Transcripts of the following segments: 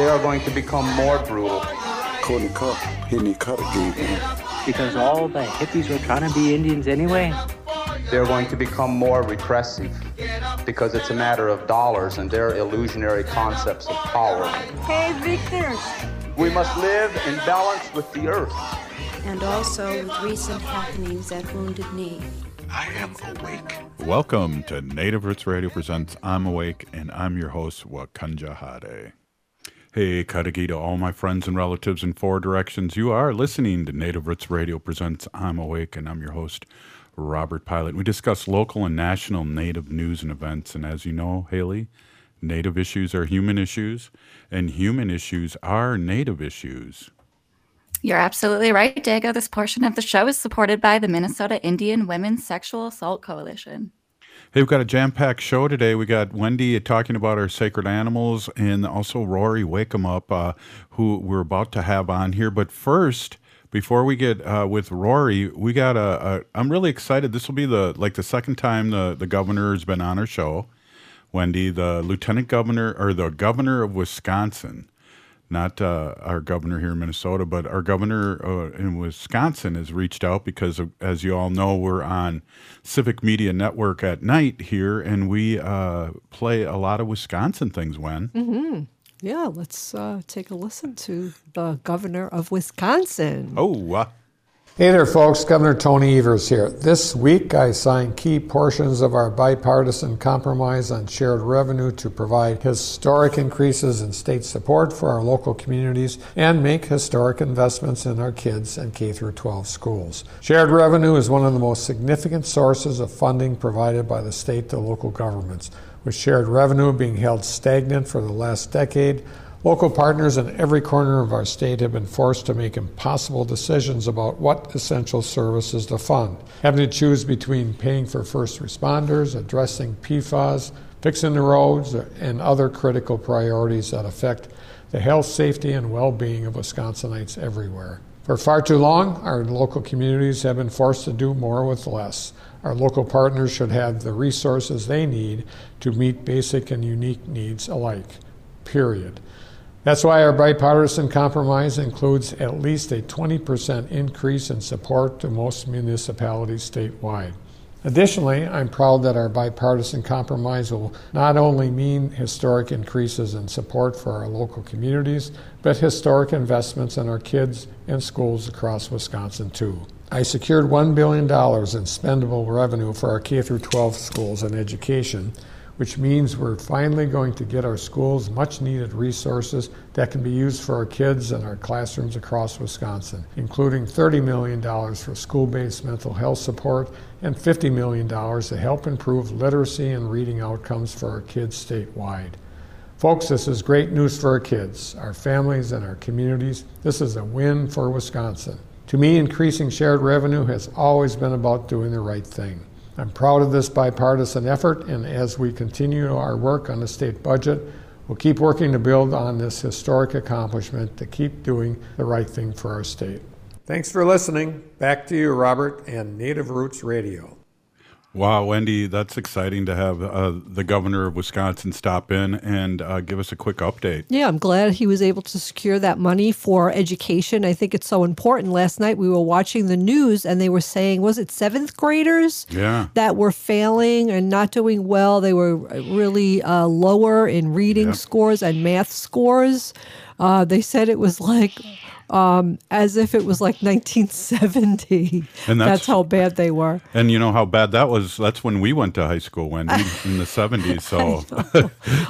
they are going to become more brutal. Cody Cup, Henny Cutter gave him. Because all the hippies were trying to be Indians anyway. They're going to become more repressive because it's a matter of dollars and their illusionary concepts of power. Hey, Victor. We must live in balance with the earth. And also with recent happenings at Wounded Knee. I am awake. Welcome to Native Roots Radio Presents I'm Awake, and I'm your host, Wakanja Hade. Hey, Kadagi to all my friends and relatives in four directions. You are listening to Native Roots Radio Presents I'm Awake, and I'm your host, Robert Pilot. We discuss local and national Native news and events, and as you know, Haley, Native issues are human issues, and human issues are Native issues. You're absolutely right, Dago. This portion of the show is supported by the Minnesota Indian Women's Sexual Assault Coalition. Hey, we've got a jam packed show today. We got Wendy talking about our sacred animals and also Rory Wakemup, uh, who we're about to have on here. But first, before we get uh, with Rory, we got a, a. I'm really excited. This will be the like the second time the the governor has been on our show. Wendy, the lieutenant governor or the governor of Wisconsin, not uh, our governor here in Minnesota, but our governor uh, in Wisconsin has reached out because, of, as you all know, we're on Civic Media Network at night here, and we uh, play a lot of Wisconsin things. When mm-hmm. yeah, let's uh, take a listen to the governor of Wisconsin. Oh. Hey there, folks. Governor Tony Evers here. This week, I signed key portions of our bipartisan compromise on shared revenue to provide historic increases in state support for our local communities and make historic investments in our kids and K 12 schools. Shared revenue is one of the most significant sources of funding provided by the state to local governments, with shared revenue being held stagnant for the last decade Local partners in every corner of our state have been forced to make impossible decisions about what essential services to fund, having to choose between paying for first responders, addressing PFAS, fixing the roads, and other critical priorities that affect the health, safety, and well being of Wisconsinites everywhere. For far too long, our local communities have been forced to do more with less. Our local partners should have the resources they need to meet basic and unique needs alike. Period. That's why our bipartisan compromise includes at least a 20% increase in support to most municipalities statewide. Additionally, I'm proud that our bipartisan compromise will not only mean historic increases in support for our local communities, but historic investments in our kids and schools across Wisconsin, too. I secured $1 billion in spendable revenue for our K 12 schools and education which means we're finally going to get our schools much needed resources that can be used for our kids and our classrooms across Wisconsin, including $30 million for school based mental health support and $50 million to help improve literacy and reading outcomes for our kids statewide. Folks, this is great news for our kids, our families, and our communities. This is a win for Wisconsin. To me, increasing shared revenue has always been about doing the right thing. I'm proud of this bipartisan effort, and as we continue our work on the state budget, we'll keep working to build on this historic accomplishment to keep doing the right thing for our state. Thanks for listening. Back to you, Robert, and Native Roots Radio. Wow, Wendy, that's exciting to have uh, the governor of Wisconsin stop in and uh, give us a quick update. Yeah, I'm glad he was able to secure that money for education. I think it's so important. Last night we were watching the news and they were saying, was it seventh graders yeah. that were failing and not doing well? They were really uh, lower in reading scores and math scores. Uh, they said it was like um, as if it was like 1970. And that's, that's, how bad they were. And you know how bad that was. That's when we went to high school, when in the 70s. So,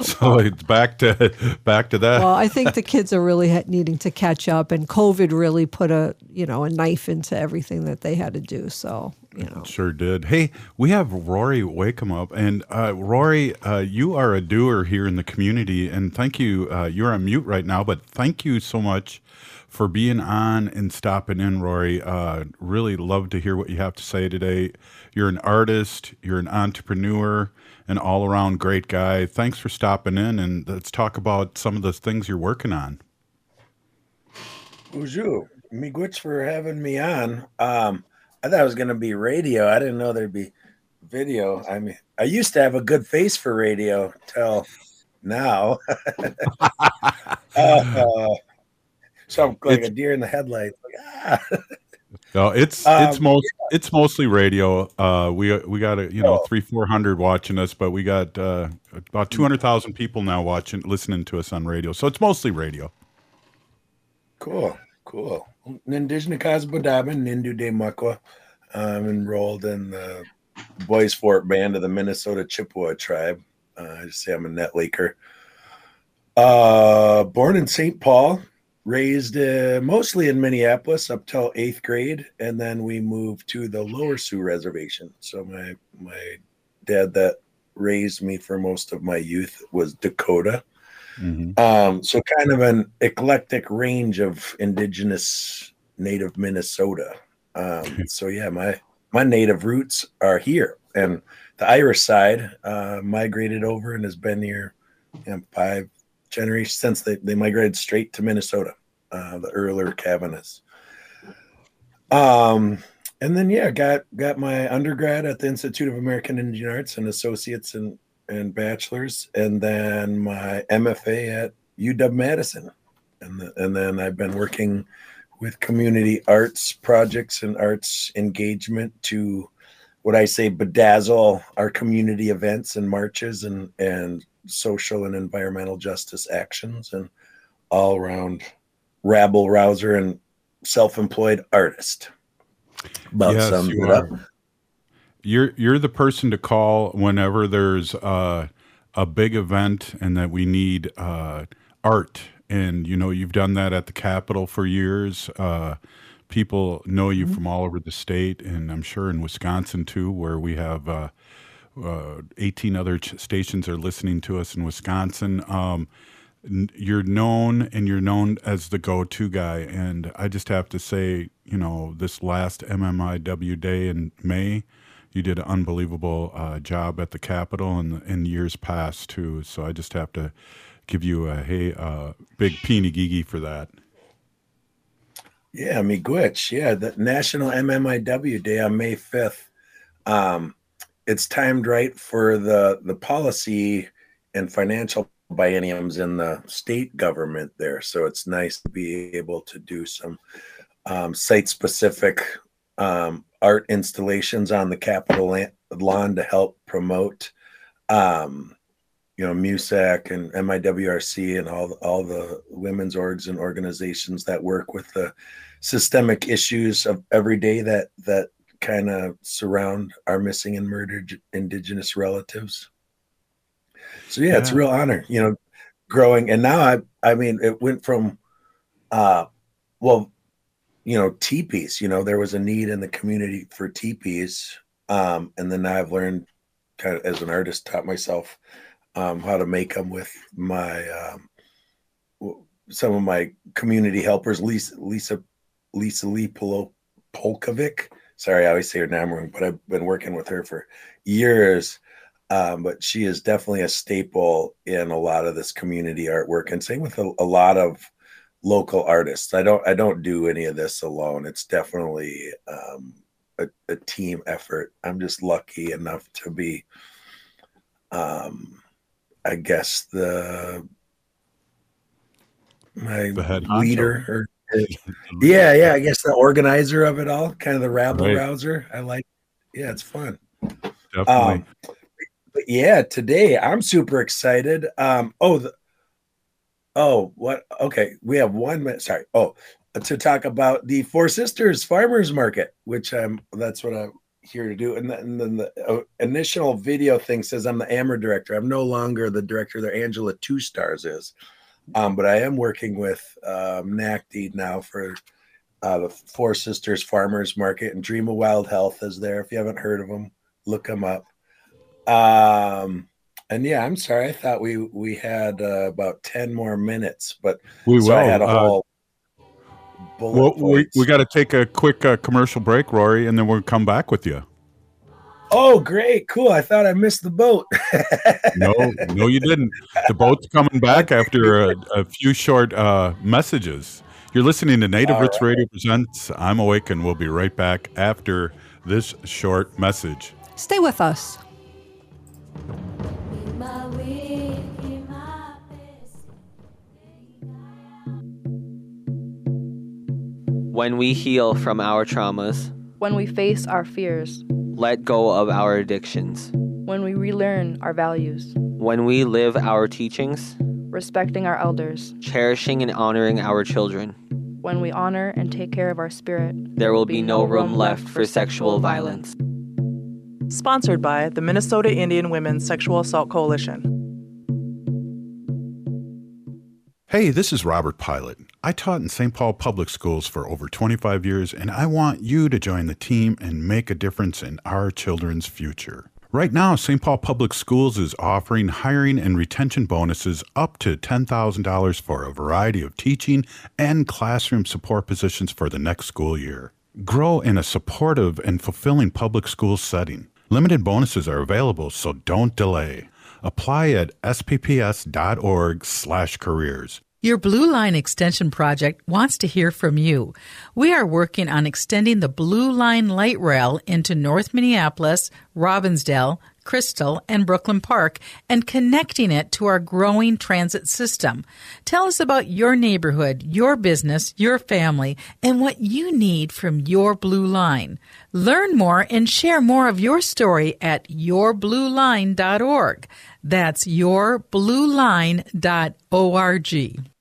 so it's back to back to that. Well, I think the kids are really needing to catch up, and COVID really put a you know a knife into everything that they had to do. So. You know. Sure did. Hey, we have Rory Wakemup, and uh, Rory, uh, you are a doer here in the community, and thank you. Uh, you're on mute right now, but thank you so much for being on and stopping in, Rory. Uh, really love to hear what you have to say today. You're an artist, you're an entrepreneur, an all around great guy. Thanks for stopping in, and let's talk about some of the things you're working on. Bonjour. Miigwech for having me on. Um, I thought it was going to be radio. I didn't know there'd be video. I mean, I used to have a good face for radio till now. Uh, so I'm like It's- a deer in the headlights. Like, ah. No, it's Um, it's most it's mostly radio. Uh, we we got a you know Oh. three four hundred watching us, but we got uh, about two hundred thousand people now watching listening to us on radio. So it's mostly radio. Cool, cool. Nindijna Kasbodaba, Nindu de Makwa. I'm enrolled in the Bois Forte Band of the Minnesota Chippewa tribe. Uh, I just say I'm a net leaker. Uh, born in St. Paul, raised uh, mostly in Minneapolis up till eighth grade, and then we moved to the Lower Sioux Reservation. So my my dad that raised me for most of my youth was Dakota. Um, so kind of an eclectic range of indigenous native Minnesota. Um, so yeah, my my native roots are here, and the Irish side uh, migrated over and has been here you know, five generations since they, they migrated straight to Minnesota, uh, the earlier Kavanaghs. Um, and then yeah, got got my undergrad at the Institute of American Indian Arts and associates and and bachelor's, and then my MFA at UW Madison, and the, and then I've been working with community arts projects and arts engagement to what I say bedazzle our community events and marches and and social and environmental justice actions and all around rabble rouser and self-employed artist. About Yes, sums you it up. You're you're the person to call whenever there's uh, a big event and that we need uh, art. And you know you've done that at the Capitol for years. Uh, people know you from all over the state, and I'm sure in Wisconsin too, where we have uh, uh, 18 other ch- stations are listening to us in Wisconsin. Um, n- you're known and you're known as the go-to guy and i just have to say you know this last mmiw day in may you did an unbelievable uh, job at the capitol and in years past too so i just have to give you a hey uh, big peeny for that Yeah, Miigwech. Yeah, the National MMIW Day on May 5th. Um, it's timed right for the the policy and financial bienniums in the state government there. So it's nice to be able to do some um, site specific um, art installations on the Capitol lawn to help promote, um, you know, MIWSAC and MIWRC and all all the women's orgs and organizations that work with the systemic issues of every day that that kind of surround our missing and murdered indigenous relatives. So yeah, it's a real honor, you know, growing. And now I, I mean, it went from, uh, well, you know, teepees. You know, there was a need in the community for teepees, um, and then I've learned, kind of as an artist, taught myself um, how to make them with my um, some of my community helpers, Lisa Lisa Lisa Lee Polo, Polkovic. Sorry, I always say her name wrong, but I've been working with her for years. Um, but she is definitely a staple in a lot of this community artwork, and same with a, a lot of local artists. I don't I don't do any of this alone. It's definitely um, a, a team effort. I'm just lucky enough to be, um, I guess the my The leader or yeah yeah I guess the organizer of it all, kind of the rabble Right. rouser. I like. Yeah, it's fun. definitely Um, but yeah, today I'm super excited. Um, oh, the, oh, what? Okay, we have one minute. Sorry. Oh, to talk about the Four Sisters Farmers Market, which I'm. That's what I'm here to do. And, then- and then the uh, initial video thing says I'm the AMR director. I'm no longer the director There, Angela Two Stars is, um, but I am working with um, NACD now for uh, the Four Sisters Farmers Market, and Dream of Wild Health is there. If you haven't heard of them, look them up. Um, and yeah, I'm sorry. I thought we we had uh, about ten more minutes, but we so will I had a Uh, whole. bullet well, we, we got to take a quick uh, commercial break rory and then we'll come back with you Oh, great, cool! I thought I missed the boat. no, no, you didn't. The boat's coming back after a, a few short uh, messages. You're listening to Native All Roots right. Radio presents. I'm awake, and we'll be right back after this short message. Stay with us. When we heal from our traumas, when we face our fears let go of our addictions, when we relearn our values, when we live our teachings, respecting our elders, cherishing and honoring our children, when we honor and take care of our spirit, there will be no room left for sexual violence. Sponsored by the Minnesota Indian Women's Sexual Assault Coalition. Hey, this is Robert Pilot. I taught in St. Paul Public Schools for over 25 years, and I want you to join the team and make a difference in our children's future. Right now, St. Paul Public Schools is offering hiring and retention bonuses up to $10,000 for a variety of teaching and classroom support positions for the next school year. Grow in a supportive and fulfilling public school setting. Limited bonuses are available, so don't delay. Apply at spps.org/careers. Your Blue Line Extension project wants to hear from you. We are working on extending the Blue Line light rail into North Minneapolis, Robbinsdale, Crystal, and Brooklyn Park and connecting it to our growing transit system. Tell us about your neighborhood, your business, your family, and what you need from your Blue Line. Learn more and share more of your story at yourblueline.org. That's yourblueline.org.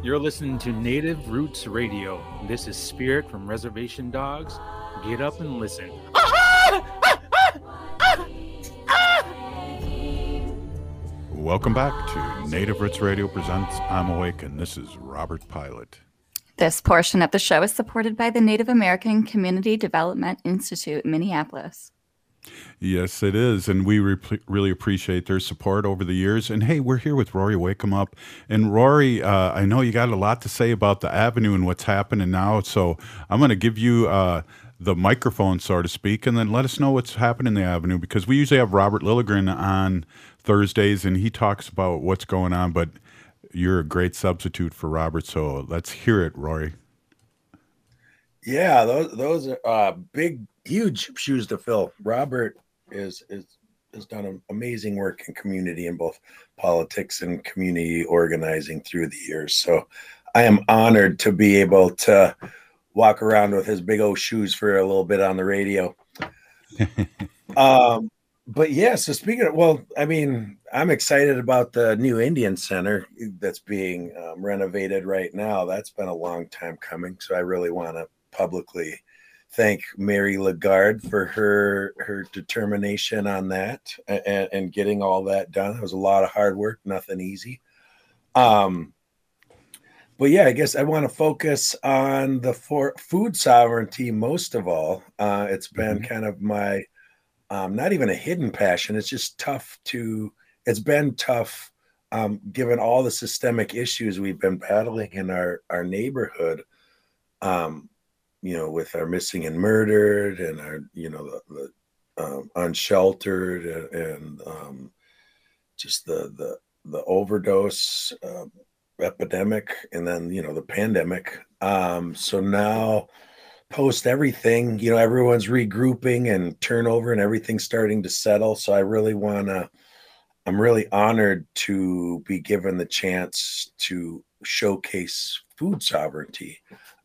You're listening to Native Roots Radio. This is Spirit from Reservation Dogs. Get up and listen. Welcome back to Native Roots Radio presents I'm Awake, and this is Robert Pilot. This portion of the show is supported by the Native American Community Development Institute, Minneapolis. Yes, it is. And we re- really appreciate their support over the years. And hey, we're here with Rory Wake Up. And Rory, uh, I know you got a lot to say about the Avenue and what's happening now. So I'm going to give you uh, the microphone, so to speak, and then let us know what's happening in the Avenue because we usually have Robert Lilligren on Thursdays and he talks about what's going on. But you're a great substitute for Robert. So let's hear it, Rory. Yeah, those those are uh, big, huge shoes to fill. Robert is is has done amazing work in community in both politics and community organizing through the years. So I am honored to be able to walk around with his big old shoes for a little bit on the radio. um, but yeah, so speaking of, well, I mean, I'm excited about the new Indian Center that's being um, renovated right now. That's been a long time coming. So I really want to publicly thank Mary LaGarde for her her determination on that and, and getting all that done. It was a lot of hard work, nothing easy. Um, but yeah, I guess I want to focus on the for food sovereignty most of all. Uh, it's been mm-hmm. kind of my um, not even a hidden passion. It's just tough to. It's been tough um, given all the systemic issues we've been battling in our our neighborhood. Um, you know, with our missing and murdered and our, you know, the, the um, unsheltered and, and um, just the the the overdose uh, epidemic, and then you know the pandemic. Um, so now, post everything, you know, everyone's regrouping and turnover, and everything's starting to settle. So I really want to. I'm really honored to be given the chance to showcase food sovereignty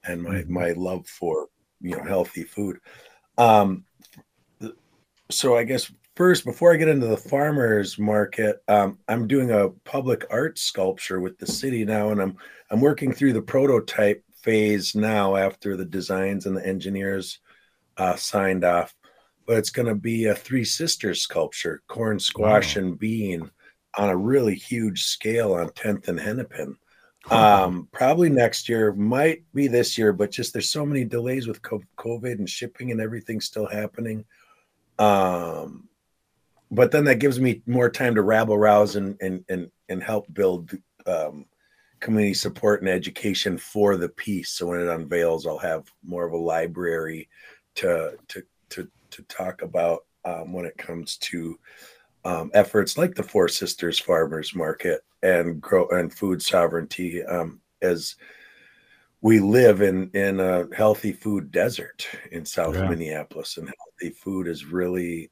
and my my love for you know healthy food. Um, so I guess first, before I get into the farmers market, um, I'm doing a public art sculpture with the city now, and I'm I'm working through the prototype phase now after the designs and the engineers uh, signed off. But it's going to be a three sisters sculpture, corn, squash, wow. and bean, on a really huge scale on 10th and Hennepin. Um, probably next year, might be this year, but just there's so many delays with COVID and shipping and everything still happening. Um, but then that gives me more time to rabble rouse and and and and help build um, community support and education for the piece. So when it unveils, I'll have more of a library to to to to talk about um, when it comes to um, efforts like the Four Sisters Farmers Market and grow and food sovereignty um, as we live in in a healthy food desert in South Yeah. Minneapolis, and healthy food is really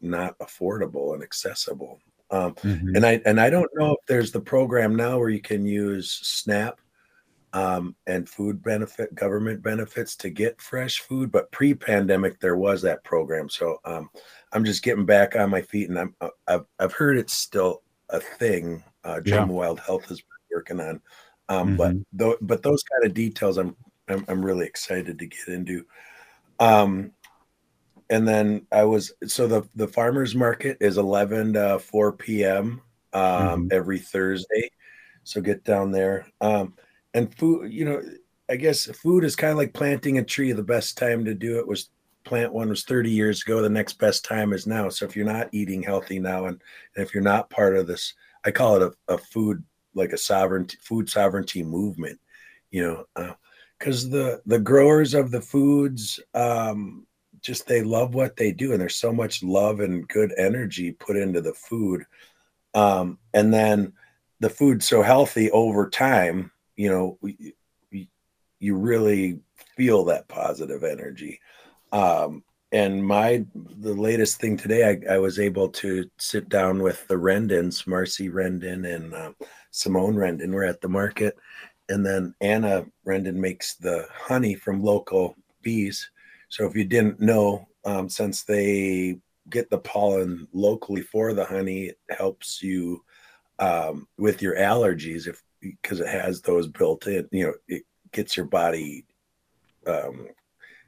not affordable and accessible. Um, Mhm. And I and I don't know if there's the program now where you can use SNAP um, and food benefit government benefits to get fresh food, but pre-pandemic there was that program. So um, I'm just getting back on my feet, and I'm uh, I've I've heard it's still a thing. Uh, Yeah. Jim Wild Health is working on, um, but though but those kind of details I'm, I'm I'm really excited to get into. Um, and then I was so the the farmers market is 11 to 4 p.m. Um, every Thursday, so get down there. Um, and food, you know, I guess food is kind of like planting a tree. The best time to do it was plant one was 30 years ago. The next best time is now. So if you're not eating healthy now, and, and if you're not part of this, I call it a, a food like a sovereignty food sovereignty movement. You know, because the the growers of the foods um, just they love what they do, and there's so much love and good energy put into the food. Um, and then the food's so healthy over time, you know, you really feel that positive energy. Um, and my the latest thing today, I, I was able to sit down with the Rendons, Marcie Rendon and uh, Simone Rendon. We're at the market, and then Anna Rendon makes the honey from local bees. So if you didn't know, um, since they get the pollen locally for the honey, it helps you um, with your allergies if because it has those built in. You know, it gets your body um,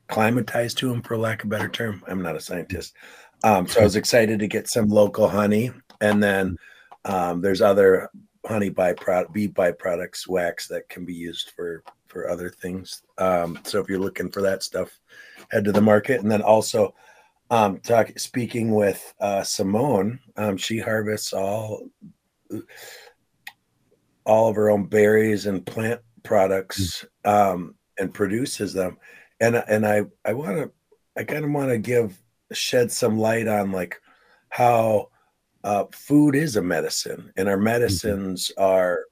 climatized to them, for lack of a better term. I'm not a scientist, um, so I was excited to get some local honey, and then um, there's other honey byproduct, bee byproducts, wax that can be used for for other things. Um, so if you're looking for that stuff, head to the market, and then also um, talk speaking with uh, Simone. Um, she harvests all all of her own berries and plant products um, and produces them. And and I I want to I kind of want to give shed some light on like how uh, food is a medicine, and our medicines are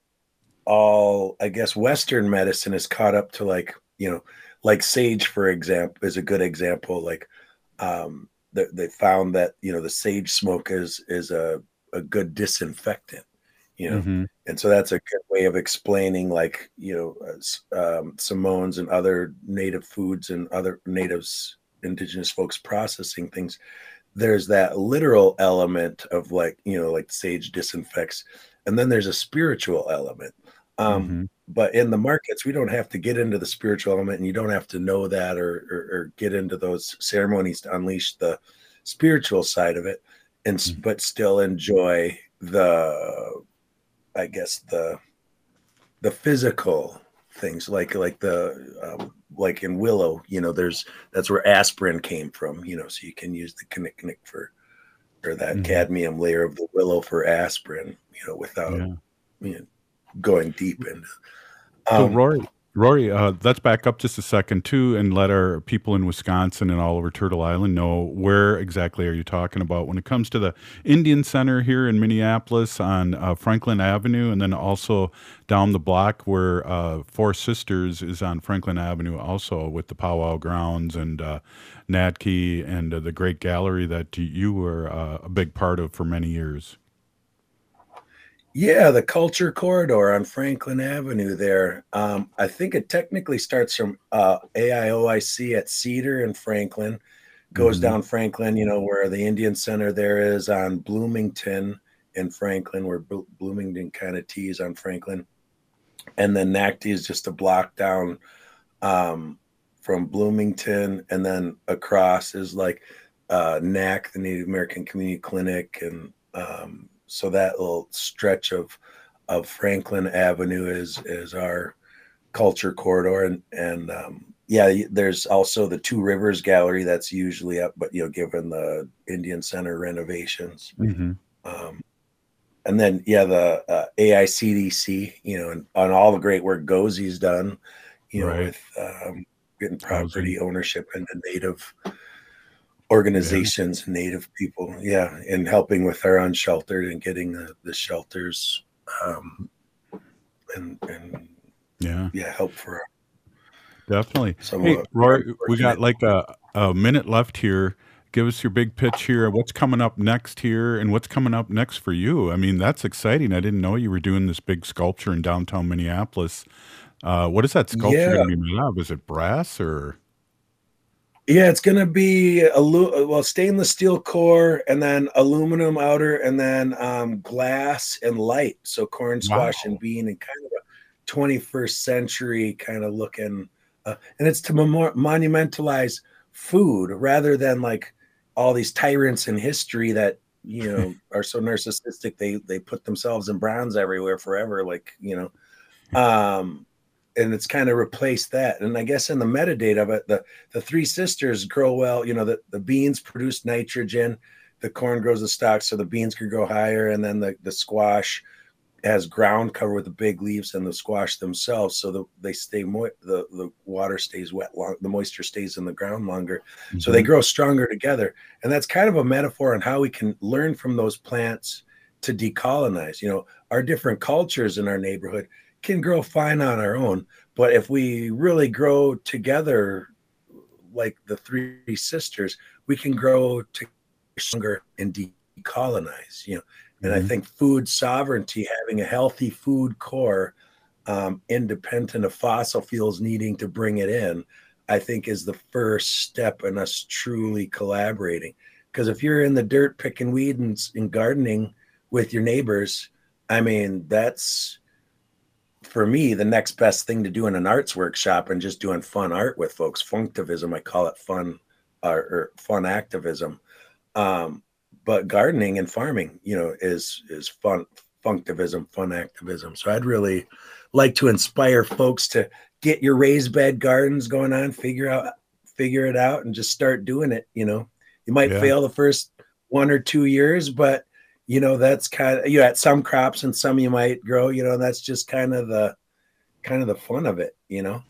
all I guess Western medicine is caught up to like you know like sage for example is a good example like um they, they found that you know the sage smoke is is a, a good disinfectant you know Mhm. And so that's a good way of explaining like you know uh, um, simones and other native foods and other natives indigenous folks processing things. There's that literal element of like you know like sage disinfects and then there's a spiritual element. Um but in the markets we don't have to get into the spiritual element and you don't have to know that or or, or get into those ceremonies to unleash the spiritual side of it and s but still enjoy the i guess the the physical things like like the um, like in willow you know there's that's where aspirin came from you know so you can use the kinnick for or that Mhm. cambium layer of the willow for aspirin you know without Yeah. you know, going deep into So um, Rory, Rory, uh, let's back up just a second too, and let our people in Wisconsin and all over Turtle Island know where exactly are you talking about when it comes to the Indian Center here in Minneapolis on uh, Franklin Avenue, and then also down the block where uh, Four Sisters is on Franklin Avenue, also with the powwow grounds and uh, Natke and uh, the great gallery that you were uh, a big part of for many years. Yeah, the culture corridor on Franklin Avenue there. Um, I think it technically starts from uh, AIOIC at Cedar and Franklin, goes Mhm. down Franklin, you know, where the Indian Center there is on Bloomington and Franklin, where Blo- Bloomington kind of tees on Franklin. And then NACD is just a block down um, from Bloomington. And then across is like uh, NAC, the Native American Community Clinic. And um, so that little stretch of of Franklin Avenue is is our culture corridor, and and um, yeah, there's also the Two Rivers Gallery that's usually up, but you know, given the Indian Center renovations, Mhm. um, and then yeah, the uh, AICDC, you know, and on all the great work Goze's done, you know, Right. with um, getting property ownership into native organizations, native people, yeah, and helping with our unsheltered and getting the, the shelters, um, and and Yeah. yeah, help for Definitely. Hey, Roy, we got like a, a minute left here. Give us your big pitch here. What's coming up next here, and what's coming up next for you? I mean, that's exciting. I didn't know you were doing this big sculpture in downtown Minneapolis. Uh, what is that sculpture Yeah. going to be made of? Is it brass or? Yeah, it's gonna be alu- well stainless steel core, and then aluminum outer, and then um, glass and light. So corn, squash, and bean, and kind of a 21st century kind of looking. Uh, and it's to memor- monumentalize food rather than like all these tyrants in history that you know are so narcissistic they they put themselves in browns everywhere forever like you know um and it's kind of replaced that. And i guess in the metadata of it the the three sisters grow well you know the, the beans produce nitrogen the corn grows the stalks, so the beans could grow higher and then the, the squash has ground cover with the big leaves and the squash themselves so the, they stay moist the, the water stays wet long the moisture stays in the ground longer. So they Mhm. grow stronger together. And that's kind of a metaphor on how we can learn from those plants to decolonize. You know our different cultures in our neighborhood can grow fine on our own but if we really grow together like the three sisters we can grow to stronger and decolonize you know and i Mhm. think food sovereignty having a healthy food core um, independent of fossil fuels needing to bring it in i think is the first step in us truly collaborating because if you're in the dirt picking weeds and, and gardening with your neighbors i mean that's for me the next best thing to do in an arts workshop and just doing fun art with folks functivism i call it fun uh, or fun activism um, but gardening and farming you know is is fun functivism fun activism so i'd really like to inspire folks to get your raised bed gardens going on figure out figure it out and just start doing it you know you might Yeah. fail the first one or two years but you know that's kind of you at some crops and some you might grow you know that's just kind of the kind of the fun of it you know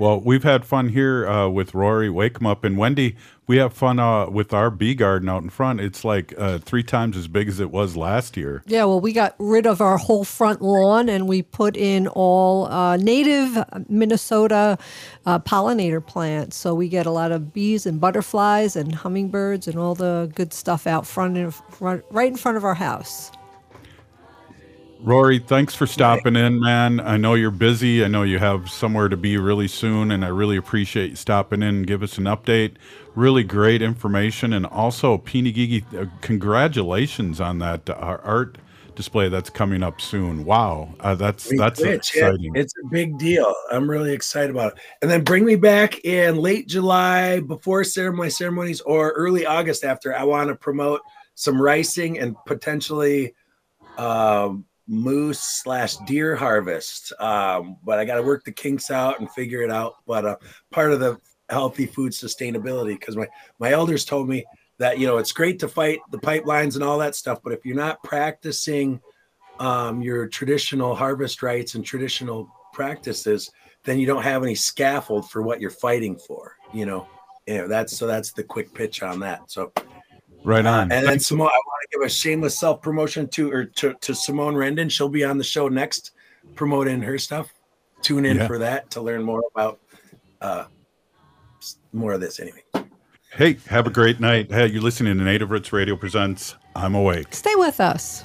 Well, we've had fun here uh, with Rory Wakemup and Wendy. We have fun uh, with our bee garden out in front. It's like uh, three times as big as it was last year. Yeah, well, we got rid of our whole front lawn and we put in all uh, native Minnesota uh, pollinator plants. So we get a lot of bees and butterflies and hummingbirds and all the good stuff out front, in front right in front of our house. Rory, thanks for stopping in, man. I know you're busy. I know you have somewhere to be really soon, and I really appreciate you stopping in and give us an update. Really great information, and also Gigi, uh, congratulations on that uh, art display that's coming up soon. Wow, uh, that's that's exciting. it's a big deal. I'm really excited about it. And then bring me back in late July before ceremony ceremonies or early August after. I want to promote some ricing and potentially um, moose slash deer harvest. Um, but I got to work the kinks out and figure it out. But uh, part of the healthy food sustainability, because my my elders told me that you know it's great to fight the pipelines and all that stuff, but if you're not practicing um, your traditional harvest rights and traditional practices, then you don't have any scaffold for what you're fighting for. You know, you know that's so that's the quick pitch on that. So right uh, on. and then Simone, I want to give a shameless self promotion to or to, to Simone Rendon. She'll be on the show next, promoting her stuff. Tune in Yeah. for that to learn more about uh, more of this. Anyway, Hey, have a great night. Hey, you're listening to Native Roots Radio presents I'm Awake. Stay with us.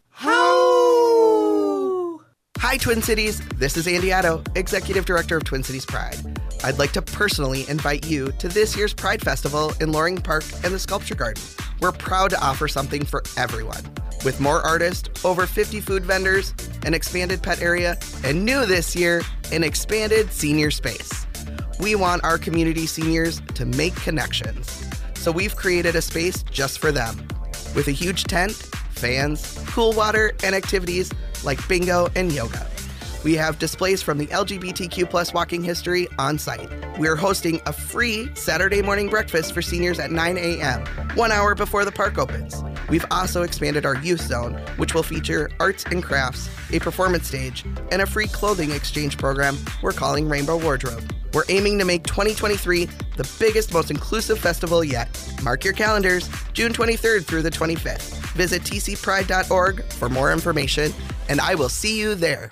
Hi, Twin Cities. This is Andi Otto, Executive Director of Twin Cities Pride. I'd like to personally invite you to this year's Pride Festival in Loring Park and the Sculpture Garden. We're proud to offer something for everyone With more artists, over 50 food vendors, an expanded pet area, and new this year, an expanded senior space. We want our community seniors to make connections. So we've created a space just for them with a huge tent, fans, cool water, and activities like bingo and yoga. We have displays from the LGBTQ plus walking history on site. We're hosting a free Saturday morning breakfast for seniors at 9 a.m., one hour before the park opens. We've also expanded our youth zone, which will feature arts and crafts, a performance stage, and a free clothing exchange program we're calling Rainbow Wardrobe. We're aiming to make 2023 the biggest, most inclusive festival yet. Mark your calendars, June 23rd through the 25th. Visit tcpride.org for more information, and I will see you there.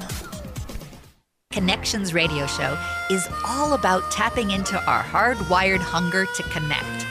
Connections Radio Show is all about tapping into our hardwired hunger to connect.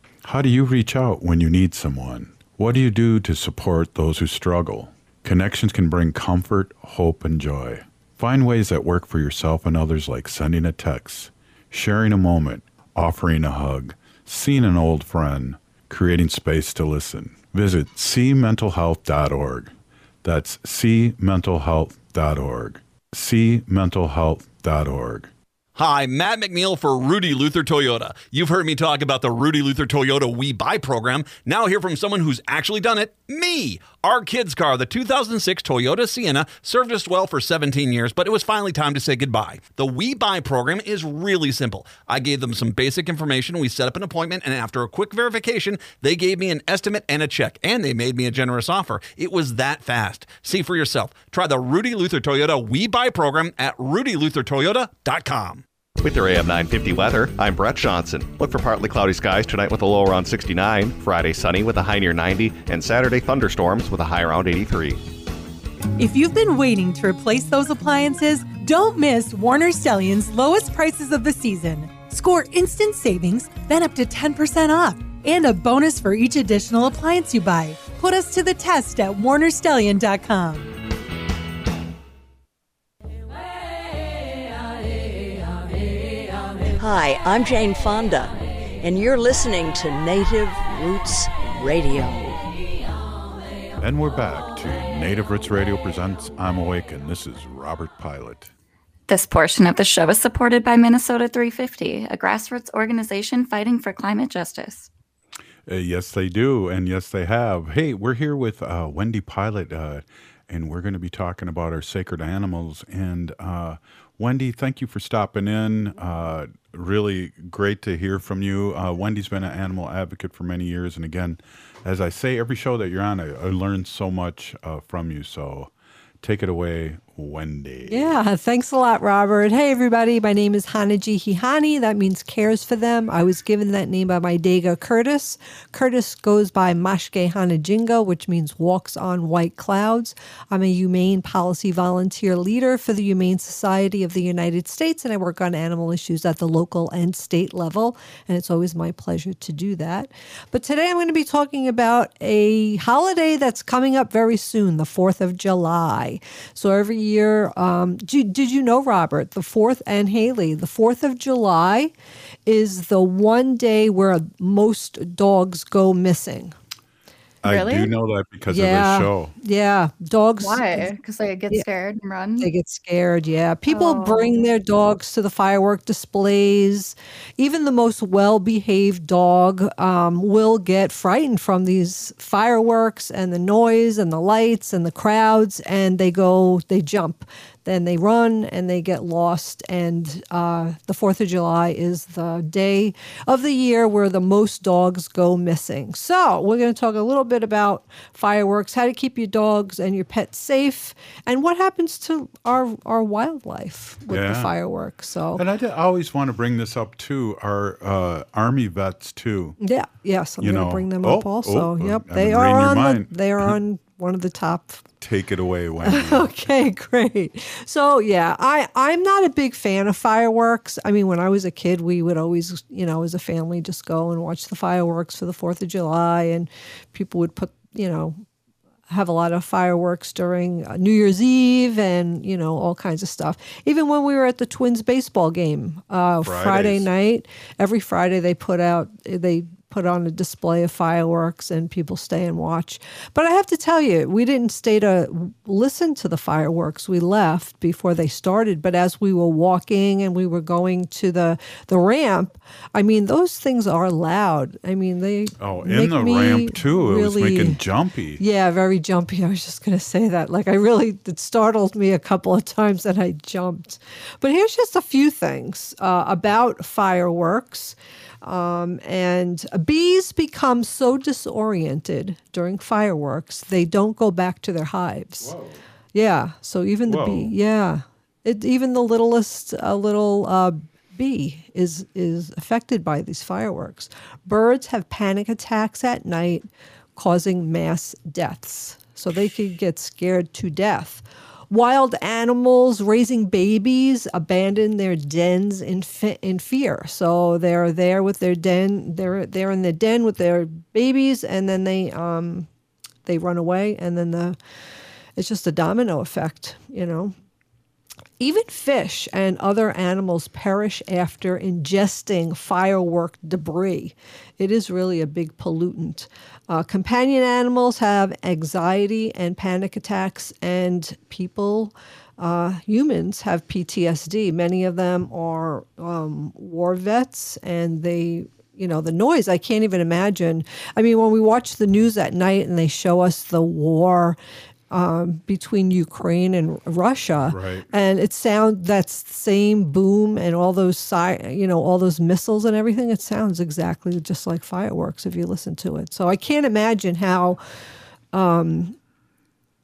How do you reach out when you need someone? What do you do to support those who struggle? Connections can bring comfort, hope, and joy. Find ways that work for yourself and others, like sending a text, sharing a moment, offering a hug, seeing an old friend, creating space to listen. Visit cmentalhealth.org. That's cmentalhealth.org. cmentalhealth.org. Hi, Matt McNeil for Rudy Luther Toyota. You've heard me talk about the Rudy Luther Toyota We Buy program. Now hear from someone who's actually done it, me. Our kids' car, the 2006 Toyota Sienna, served us well for 17 years, but it was finally time to say goodbye. The We Buy program is really simple. I gave them some basic information, we set up an appointment, and after a quick verification, they gave me an estimate and a check, and they made me a generous offer. It was that fast. See for yourself. Try the Rudy Luther Toyota We Buy program at rudyluthertoyota.com. With your AM 950 weather, I'm Brett Johnson. Look for partly cloudy skies tonight with a low around 69, Friday sunny with a high near 90, and Saturday thunderstorms with a high around 83. If you've been waiting to replace those appliances, don't miss Warner Stellian's lowest prices of the season. Score instant savings, then up to 10% off, and a bonus for each additional appliance you buy. Put us to the test at warnerstellian.com. Hi, I'm Jane Fonda, and you're listening to Native Roots Radio. And we're back to Native Roots Radio presents I'm Awake, and this is Robert Pilot. This portion of the show is supported by Minnesota 350, a grassroots organization fighting for climate justice. Uh, yes, they do, and yes, they have. Hey, we're here with uh, Wendy Pilot, uh, and we're going to be talking about our sacred animals. And uh, Wendy, thank you for stopping in. Uh, really great to hear from you. Uh, Wendy's been an animal advocate for many years, and again, as I say every show that you're on, I, I learned so much from you. So take it away, Wendy. Yeah, thanks a lot, Robert. Hey, everybody. My name is Hanaji Hihani. That means cares for them. I was given that name by my Dega Curtis. Curtis goes by Mashke Hanajinga, which means walks on white clouds. I'm a humane policy volunteer leader for the Humane Society of the United States, and I work on animal issues at the local and state level. And it's always my pleasure to do that. But today I'm going to be talking about a holiday that's coming up very soon, the 4th of July. So every year. Um, did, did you know, Robert, the 4th and Haley, the 4th of July is the one day where most dogs go missing. I Really? do know that because yeah, of the show. Yeah, dogs. Why? Because they get Yeah. scared and run. They get scared, yeah. People Oh. bring their dogs to the firework displays. Even the most well behaved dog um, will get frightened from these fireworks and the noise and the lights and the crowds, and they go, they jump. Then they run and they get lost. And uh, the 4th of July is the day of the year where the most dogs go missing. So, we're going to talk a little bit about fireworks, how to keep your dogs and your pets safe, and what happens to our, our wildlife with the fireworks. So, And I, did, I always want to bring this up too. Our uh, army vets too. yeah, yes, I'm going to bring them oh, up also. oh, yep, I'm they are on the, they are on one of the top Take it away, Wendy. okay, great. So yeah, I I'm not a big fan of fireworks. I mean, when I was a kid, we would always, you know, as a family, just go and watch the fireworks for the Fourth of July, and people would put, you know, have a lot of fireworks during uh, New Year's Eve, and you know, all kinds of stuff. Even when we were at the Twins baseball game, uh, Friday night, every Friday they put out they put on a display of fireworks and people stay and watch. But I have to tell you, we didn't stay to listen to the fireworks. We left before they started, but as we were walking and we were going to the the ramp, I mean, those things are loud. I mean, they Oh, in the ramp too. It was making jumpy. yeah, very jumpy. I was just going to say that. Like, I really, it startled me a couple of times that I jumped. But here's just a few things uh, about fireworks. Um, and bees become so disoriented during fireworks, they don't go back to their hives. Yeah. So even the Whoa. bee, yeah. It, even the littlest uh, little uh, bee is is affected by these fireworks. Birds have panic attacks at night, causing mass deaths. So they could get scared to death. Wild animals raising babies abandon their dens in in fear. So they're there with their den. They're they're in the den with their babies, and then they um they run away, and then the it's just a domino effect, you know. Even fish and other animals perish after ingesting firework debris. It is really a big pollutant. Uh, companion animals have anxiety and panic attacks, and people, uh, humans, have PTSD. Many of them are um, war vets, and they you know the noise i can't even imagine i mean when we watch the news at night and they show us the war um, between ukraine and russia Right. and it sounds that same boom and all those si- you know all those missiles and everything it sounds exactly just like fireworks if you listen to it so i can't imagine how um,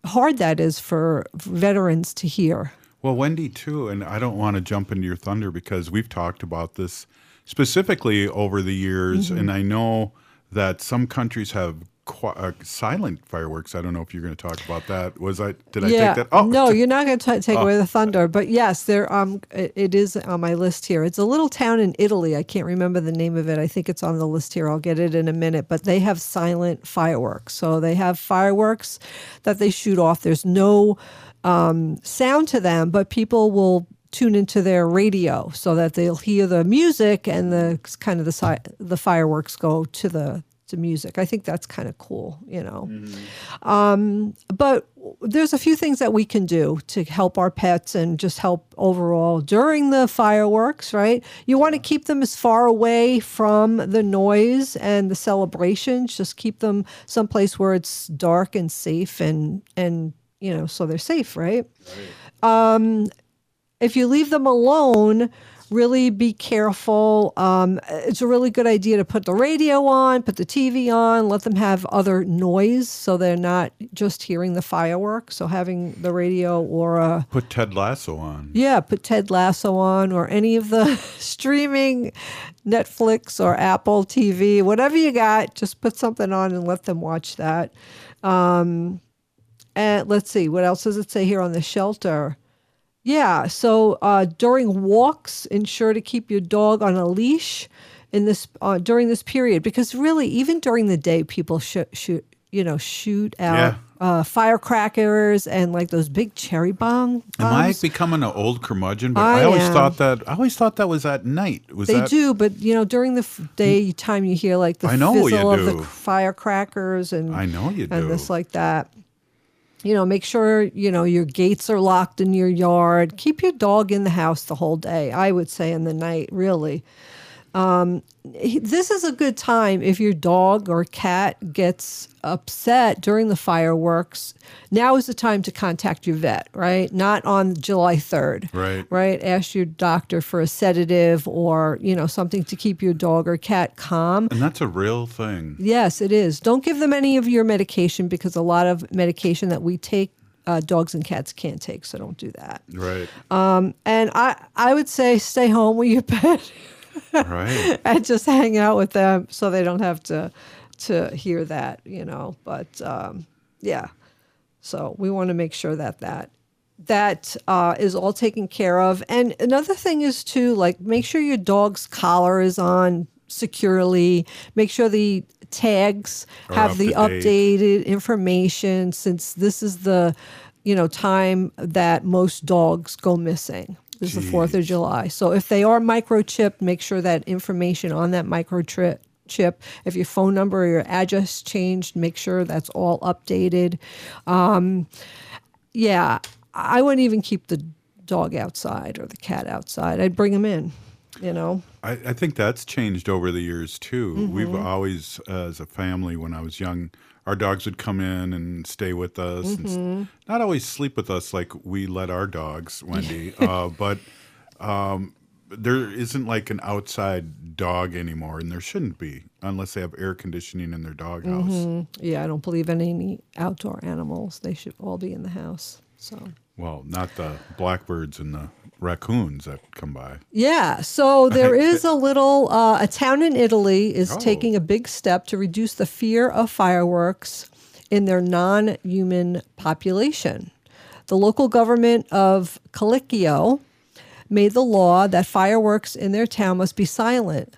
hard that is for veterans to hear Well, Wendy, too, and I don't want to jump into your thunder because we've talked about this specifically over the years, Mhm. and I know that some countries have uh, silent fireworks. I don't know if you're going to talk about that. Was I? Did I yeah. take that? Oh no, you're not going to take Oh. away the thunder. But yes, there. Um, it, it is on my list here. It's a little town in Italy. I can't remember the name of it. I think it's on the list here. I'll get it in a minute. But they have silent fireworks. So they have fireworks that they shoot off. There's no um, sound to them, but people will tune into their radio so that they'll hear the music and the kind of the si- the fireworks go to the to music. I think that's kind of cool, you know. Um, but there's a few things that we can do to help our pets and just help overall during the fireworks, right? You want to keep them as far away from the noise and the celebrations. Just keep them someplace where it's dark and safe and and you know, so they're safe, right? Um, if you leave them alone, really be careful. Um, it's a really good idea to put the radio on, put the TV on, let them have other noise so they're not just hearing the fireworks. So having the radio or a Put Ted Lasso on. yeah, put Ted Lasso on or any of the streaming Netflix or Apple TV, whatever you got, just put something on and let them watch that. Um, and let's see, what else does it say here on the shelter? Yeah, so uh, during walks, ensure to keep your dog on a leash in this uh, during this period because really, even during the day, people shoot you know, shoot out Yeah. uh, firecrackers and like those big cherry bomb. Am I becoming an old curmudgeon? But I I, always am. thought that I always thought that was at night. Was they that do, but you know, during the f- day time, you hear like the I know fizzle of the firecrackers and I know you and do. this like that. You know, make sure you know your gates are locked in your yard. Keep your dog in the house the whole day. I would say in the night, really. Um, this is a good time if your dog or cat gets upset during the fireworks. Now is the time to contact your vet, right? Not on July 3rd. Right. Right? Ask your doctor for a sedative or, you know, something to keep your dog or cat calm. And that's a real thing. Yes, it is. Don't give them any of your medication because a lot of medication that we take, uh, dogs and cats can't take. So don't do that. Right. Um, and I, I would say stay home with your pet Right. and just hang out with them so they don't have to to hear that, you know. But um, yeah, so we want to make sure that that that uh, is all taken care of. And another thing is to like make sure your dog's collar is on securely. Make sure the tags Are have the updated information since this is the you know time that most dogs go missing. This is the Fourth of July. So if they are microchipped, make sure that information on that microchip chip. If your phone number or your address changed, make sure that's all updated. Um, yeah, I wouldn't even keep the dog outside or the cat outside. I'd bring them in. You know. I, I think that's changed over the years too. We've Mhm. always, as a family, when I was young, our dogs would come in and stay with us, and s- Mhm. not always sleep with us like we let our dogs, Wendy. uh, but um, there isn't like an outside dog anymore, and there shouldn't be unless they have air conditioning in their doghouse. Mhm. Yeah, I don't believe in any outdoor animals. They should all be in the house. So. Well, not the blackbirds and the raccoons that come by. Yeah, so there is a little, uh, a town in Italy is Oh. taking a big step to reduce the fear of fireworks in their non human population. The local government of Collecchio made the law that fireworks in their town must be silent.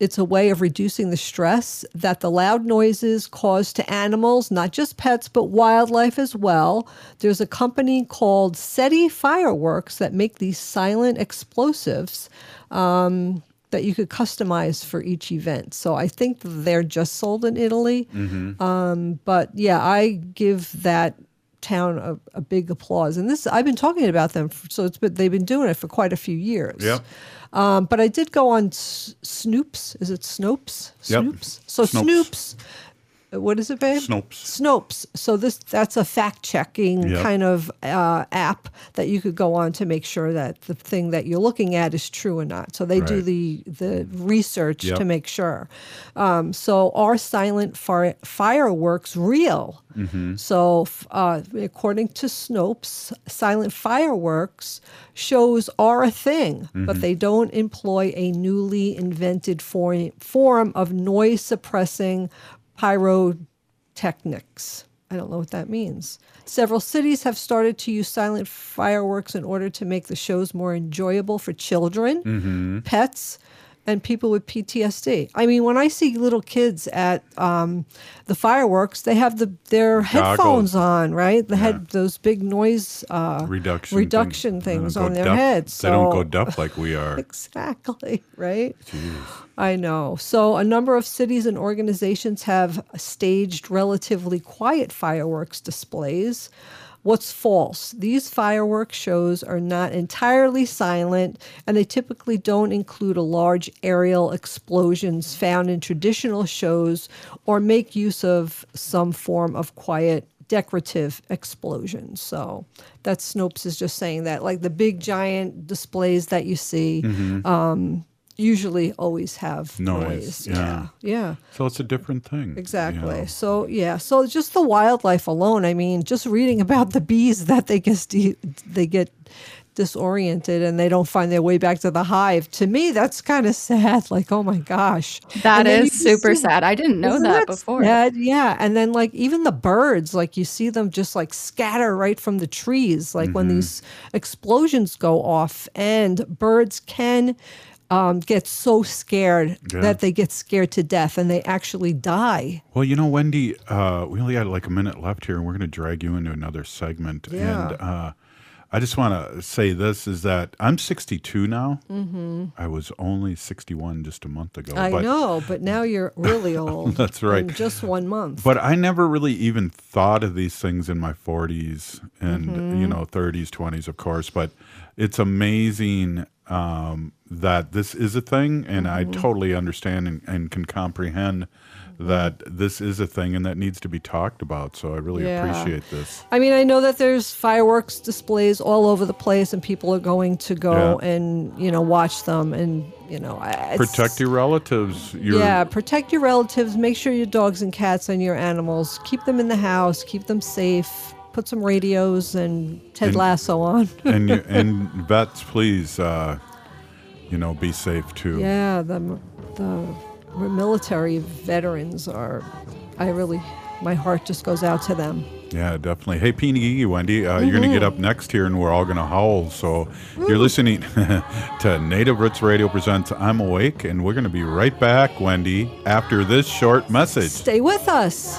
It's a way of reducing the stress that the loud noises cause to animals, not just pets, but wildlife as well. There's a company called Setti Fireworks that make these silent explosives um, that you could customize for each event. So I think they're just sold in Italy. Mhm. Um, but yeah, I give that town a, a big applause. And this, I've been talking about them, for, so it's been, they've been doing it for quite a few years. Yep. Um, but I did go on S- Snoops. Is it Snopes? Yep. Snoops. So Snopes. Snoops. Uh, What is it, babe? Snopes. Snopes. So this that's a fact checking Yep. kind of uh, app that you could go on to make sure that the thing that you're looking at is true or not. So they do the the research Yep. to make sure. Um, so are silent fire, fireworks real? Mm-hmm. So, uh, according to Snopes, silent fireworks shows are a thing, but Mhm. they don't employ a newly invented form, form of noise suppressing pyrotechnics. I don't know what that means. Several cities have started to use silent fireworks in order to make the shows more enjoyable for children, Mm-hmm. pets, and people with PTSD. I mean, when I see little kids at um, the fireworks, they have the their headphones on, right? They had those big noise uh, Reduction reduction thing. Things on their heads. They don't go deaf like we are. exactly, right? Jeez. I know. So, a number of cities and organizations have staged relatively quiet fireworks displays. What's false? These fireworks shows are not entirely silent, and they typically don't include a large aerial explosions found in traditional shows or make use of some form of quiet decorative explosions. So that Snopes is just saying that, like the big giant displays that you see, Mhm. um, usually always have Noise. noise. Yeah. yeah. So it's a different thing. you Exactly. know. So yeah. So just the wildlife alone. I mean, just reading about the bees that they get de- they get disoriented and they don't find their way back to the hive. To me, that's kind of sad. Like, oh my gosh, That And then is you super see- sad. I didn't know Isn't that before. sad? Yeah. And then like even the birds, like you see them just like scatter right from the trees, like when Mhm. these explosions go off, and birds can um, get so scared Yeah. that they get scared to death and they actually die. Well, you know, Wendy, uh, we only got like a minute left here, and we're going to drag you into another segment. Yeah. And uh, I just want to say this is that I'm 62 now. Mhm. I was only 61 just a month ago. I but know, but now you're really old. That's right. In just one month. But I never really even thought of these things in my 40s and, Mhm. you know, 30s, 20s, of course. But it's amazing um, that this is a thing. And I Mhm. totally understand and, and can comprehend that this is a thing and that needs to be talked about. So I really Yeah. appreciate this. I mean, I know that there's fireworks displays all over the place, and people are going to go Yeah. and you know watch them, and you know, Protect your relatives. Your, yeah, protect your relatives. Make sure your dogs and cats and your animals keep them in the house, keep them safe. Put some radios and Ted And- Lasso on. and you, and vets, please, uh, you know, be safe too. yeah, the the military veterans are. I really, my heart just goes out to them. Yeah, definitely. Hey, Peeny Gigi, Wendy, uh, you're going to get up next here and we're all going to howl. So you're listening to Native Roots Radio Presents I'm Awake, and we're going to be right back, Wendy, after this short message. Stay with us.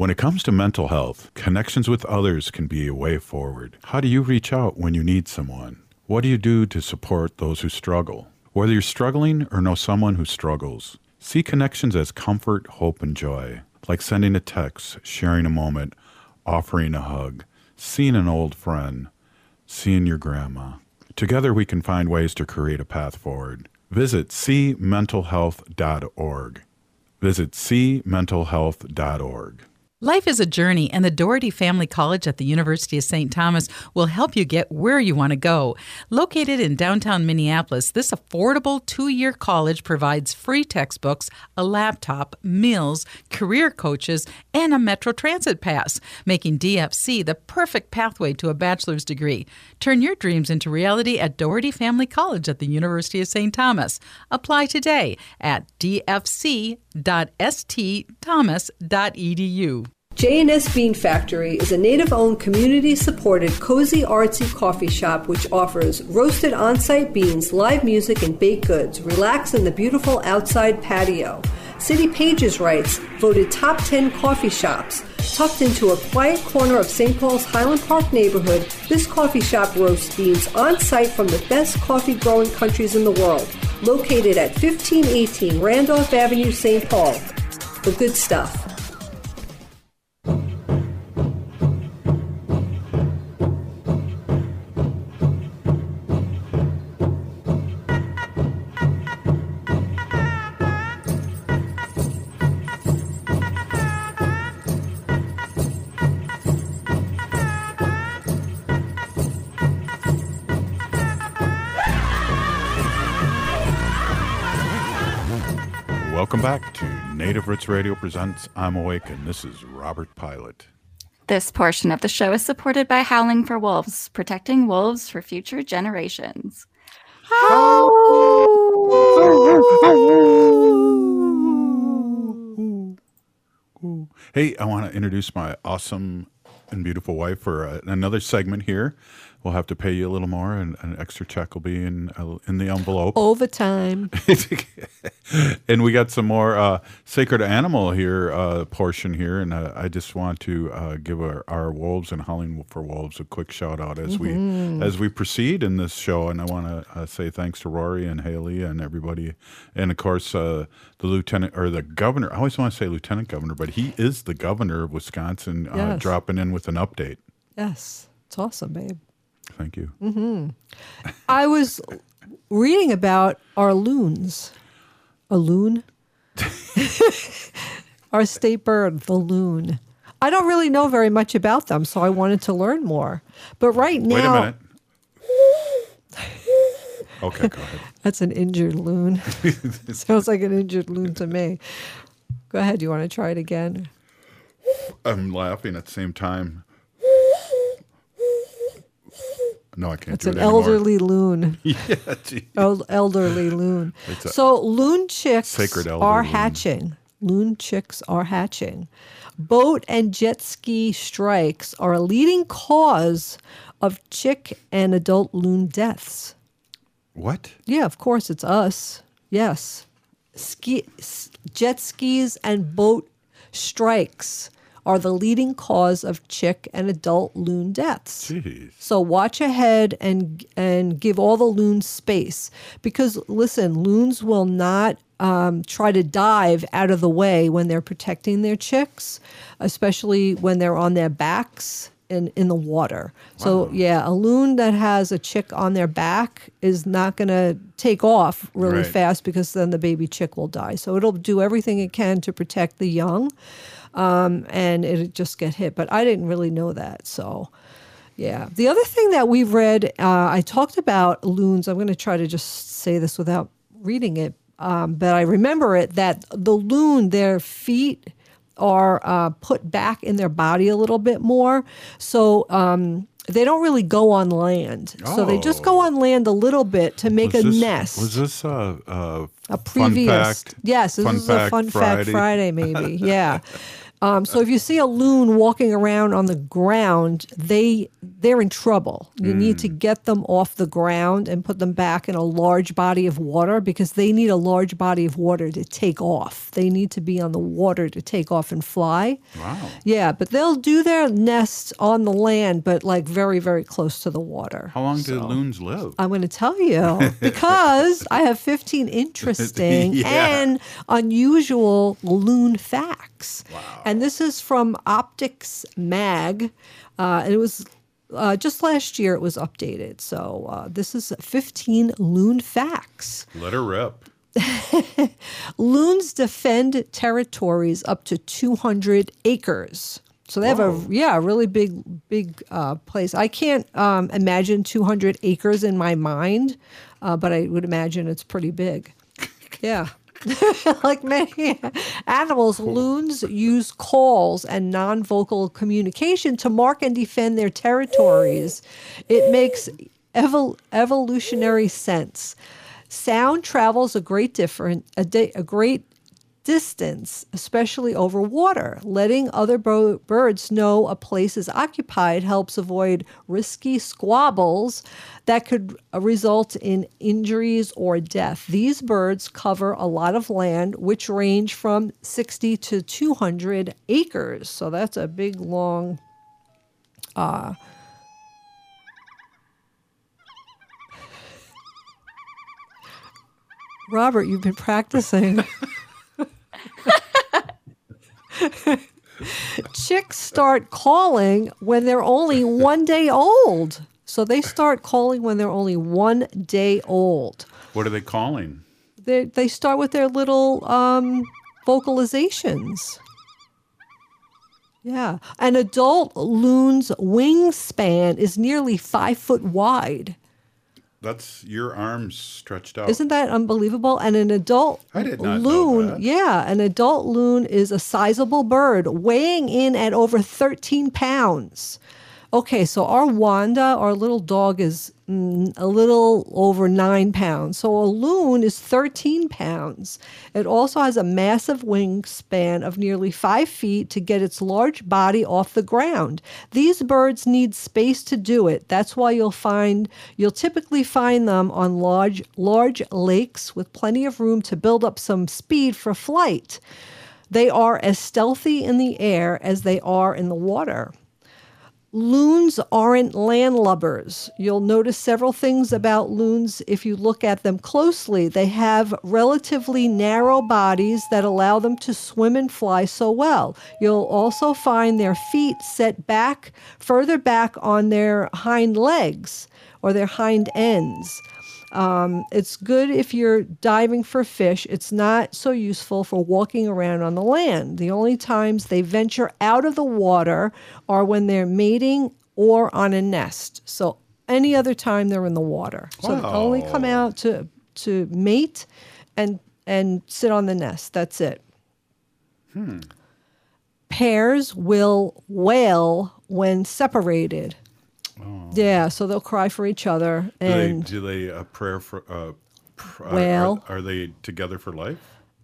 When it comes to mental health, connections with others can be a way forward. How do you reach out when you need someone? What do you do to support those who struggle? Whether you're struggling or know someone who struggles, see connections as comfort, hope, and joy, like sending a text, sharing a moment, offering a hug, seeing an old friend, seeing your grandma. Together we can find ways to create a path forward. Visit cmentalhealth.org. Visit cmentalhealth.org. Life is a journey, and the Dougherty Family College at the University of St. Thomas will help you get where you want to go. Located in downtown Minneapolis, this affordable two year college provides free textbooks, a laptop, meals, career coaches, and a Metro Transit pass, making DFC the perfect pathway to a bachelor's degree. Turn your dreams into reality at Dougherty Family College at the University of St. Thomas. Apply today at dfc.stthomas.edu. J&S Bean Factory is a native-owned, community-supported, cozy, artsy coffee shop which offers roasted on-site beans, live music, and baked goods. Relax in the beautiful outside patio. City Pages writes, voted top 10 coffee shops. Tucked into a quiet corner of St. Paul's Highland Park neighborhood, this coffee shop roasts beans on site from the best coffee growing countries in the world. Located at 1518 Randolph Avenue, St. Paul. The good stuff. Welcome back to Native Roots Radio Presents I'm Awake, and this is Robert Pilot. This portion of the show is supported by Howling for Wolves, protecting wolves for future generations. Hey, I want to introduce my awesome and beautiful wife for uh, another segment here. We'll have to pay you a little more, and an extra check will be in uh, in the envelope. Overtime. and we got some more uh, sacred animal here uh, portion here, and uh, I just want to uh, give our, our wolves and howling for wolves a quick shout out as Mhm. we as we proceed in this show. And I want to uh, say thanks to Rory and Haley and everybody, and of course uh, the lieutenant or the governor. I always want to say lieutenant governor, but he is the governor of Wisconsin, uh, Yes. dropping in with an update. Yes, it's awesome, babe. Thank you. hmm I was reading about our loons. A loon? our state bird, the loon. I don't really know very much about them, so I wanted to learn more. But right now, Wait a minute. Okay, go ahead. That's an injured loon. Sounds like an injured loon to me. Go ahead. Do You want to try it again? I'm laughing at the same time. No, I can't It's do an it anymore. elderly loon. yeah. El- elderly loon. So loon chicks are loon. hatching. Loon chicks are hatching. Boat and jet ski strikes are a leading cause of chick and adult loon deaths. What? Yeah, of course it's us. Yes. Ski, s- jet skis and boat strikes are the leading cause of chick and adult loon deaths. Jeez. So watch ahead and and give all the loons space because listen, loons will not um, try to dive out of the way when they're protecting their chicks, especially when they're on their backs in in the water. So yeah, a loon that has a chick on their back is not going to take off really Right. fast because then the baby chick will die. So it'll do everything it can to protect the young, um, and it just get hit. But I didn't really know that, so. Yeah. The other thing that we've read, uh, I talked about loons. I'm going to try to just say this without reading it, um, but I remember it that the loon, their feet are uh, put back in their body a little bit more. So, um, they don't really go on land. So they just go on land a little bit to make Was a this- nest. Was this uh, uh, a previous fun fact? yes this Fun is a fact fun fact Friday? friday maybe yeah um, so if you see a loon walking around on the ground they they're in trouble you need Mm. to get them off the ground and put them back in a large body of water because they need a large body of water to take off they need to be on the water to take off and fly Wow. yeah but they'll do their nests on the land but like very very close to the water How long do loons live? I'm going to tell you because I have 15 interesting Yeah. and unusual loon facts. And this is from Optics Mag. Uh, and it was uh, just last year it was updated. So uh, this is 15 loon facts. Let her rip. Loons defend territories up to 200 acres. So they have a yeah, a really big big uh, place. I can't um, imagine 200 acres in my mind, uh, but I would imagine it's pretty big. Yeah. like many animals, hmm. loons use calls and non-vocal communication to mark and defend their territories. It makes evol- evolutionary sense. Sound travels a great different a, di- a great distance, especially over water. Letting other bo- birds know a place is occupied helps avoid risky squabbles that could result in injuries or death. These birds cover a lot of land, which range from 60 to 200 acres. So that's a big, long. Uh, Robert, you've been practicing. Chicks start calling when they're only one day old. So they start calling when they're only one day old. What are they calling? They, they start with their little um, vocalizations. Yeah. An adult loon's wingspan is nearly five foot wide. That's your arms stretched out. Isn't that unbelievable? And an adult I did not know loon, yeah, an adult loon is a sizable bird weighing in at over 13 pounds. Okay, so our Wanda, our little dog, is a little over nine pounds. So a loon is 13 pounds. It also has a massive wingspan of nearly five feet to get its large body off the ground. These birds need space to do it. That's why you'll find you'll typically find them on large large lakes with plenty of room to build up some speed for flight. They are as stealthy in the air as they are in the water. Loons aren't landlubbers. You'll notice several things about loons if you look at them closely. They have relatively narrow bodies that allow them to swim and fly so well. You'll also find their feet set back, further back on their hind legs or their hind ends. Um, it's good if you're diving for fish. It's not so useful for walking around on the land. The only times they venture out of the water are when they're mating or on a nest. So any other time they're in the water. So they only come out to to mate and and sit on the nest. That's it. Hmm. Pairs will wail when separated. Yeah, so they'll cry for each other Do they and do they uh, prayer for uh, pr- Well- are, are they together for life?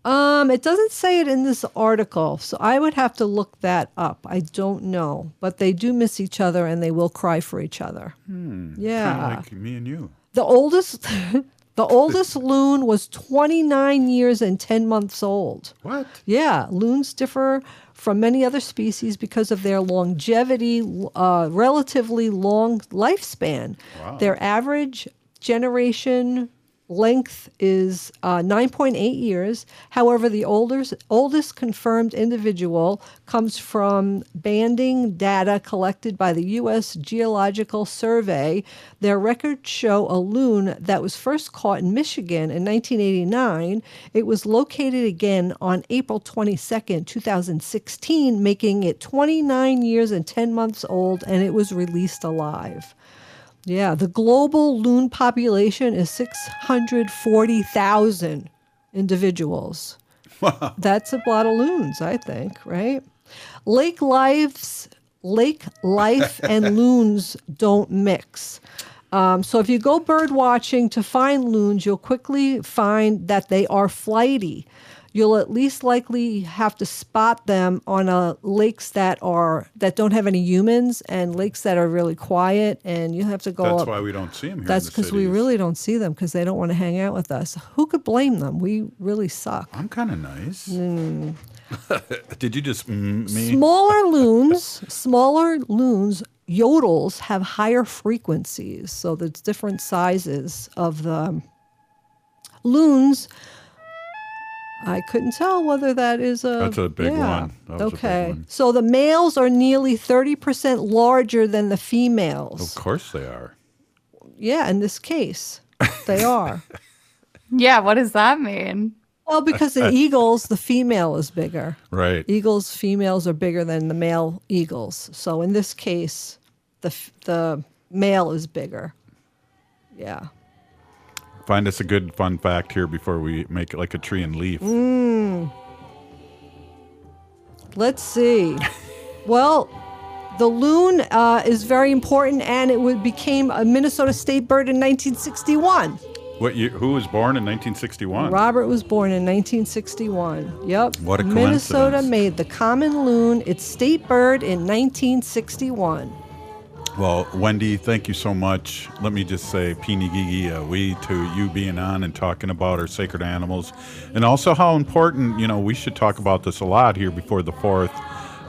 Um, it doesn't say it in this article, so I would have to look that up. I don't know, but they do miss each other and they will cry for each other. Hmm. Yeah. Kinda like me and you. The oldest, the oldest loon was 29 years and 10 months old. What? Yeah, loons differ from many other species because of their longevity, uh, relatively long lifespan. Wow. Their average generation length is uh, 9.8 years. However, the oldest, oldest confirmed individual comes from banding data collected by the U.S. Geological Survey. Their records show a loon that was first caught in Michigan in 1989. It was located again on April 22nd, 2016, making it 29 years and 10 months old, and it was released alive. Yeah, the global loon population is 640,000 individuals. Wow. That's a lot of loons, I think, right? Lake lives, lake life and loons don't mix. Um, so if you go bird watching to find loons, you'll quickly find that they are flighty. You'll at least likely have to spot them on uh, lakes that are that don't have any humans and lakes that are really quiet, and you have to go That's up. why we don't see them here. That's because we really don't see them because they don't want to hang out with us. Who could blame them? We really suck. I'm kind of nice. Mm. Did you just mm, me? Smaller loons, smaller loons, yodels have higher frequencies. So there's different sizes of the loons. I couldn't tell whether that is a. That's a big yeah. one. That was big okay. one. So the males are nearly 30% larger than the females. Of course they are. Yeah, in this case, they are. Yeah, what does that mean? Well, because the eagles, the female is bigger. Right. Eagles, females are bigger than the male eagles. So in this case, the the male is bigger. Yeah. Find us a good fun fact here before we make it like a tree and leaf. Mm. Let's see. well, the loon uh, is very important, and it became a Minnesota state bird in 1961. What year? Who was born in 1961? Robert was born in 1961. Yep. What a Minnesota made the common loon its state bird in 1961. Well, Wendy, thank you so much. Let me just say, Peeny Gigi, uh, we to you being on and talking about our sacred animals, and also how important. You know, we should talk about this a lot here before the fourth,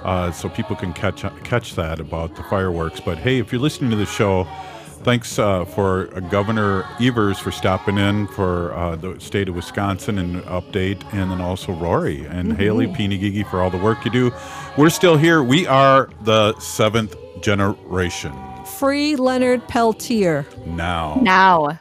uh, so people can catch catch that about the fireworks. But hey, if you're listening to the show, thanks uh, for uh, Governor Evers for stopping in for uh, the state of Wisconsin and update, and then also Rory and Mhm. Haley Peeny Gigi for all the work you do. We're still here. We are the seventh generation Free Leonard Peltier. now. Now.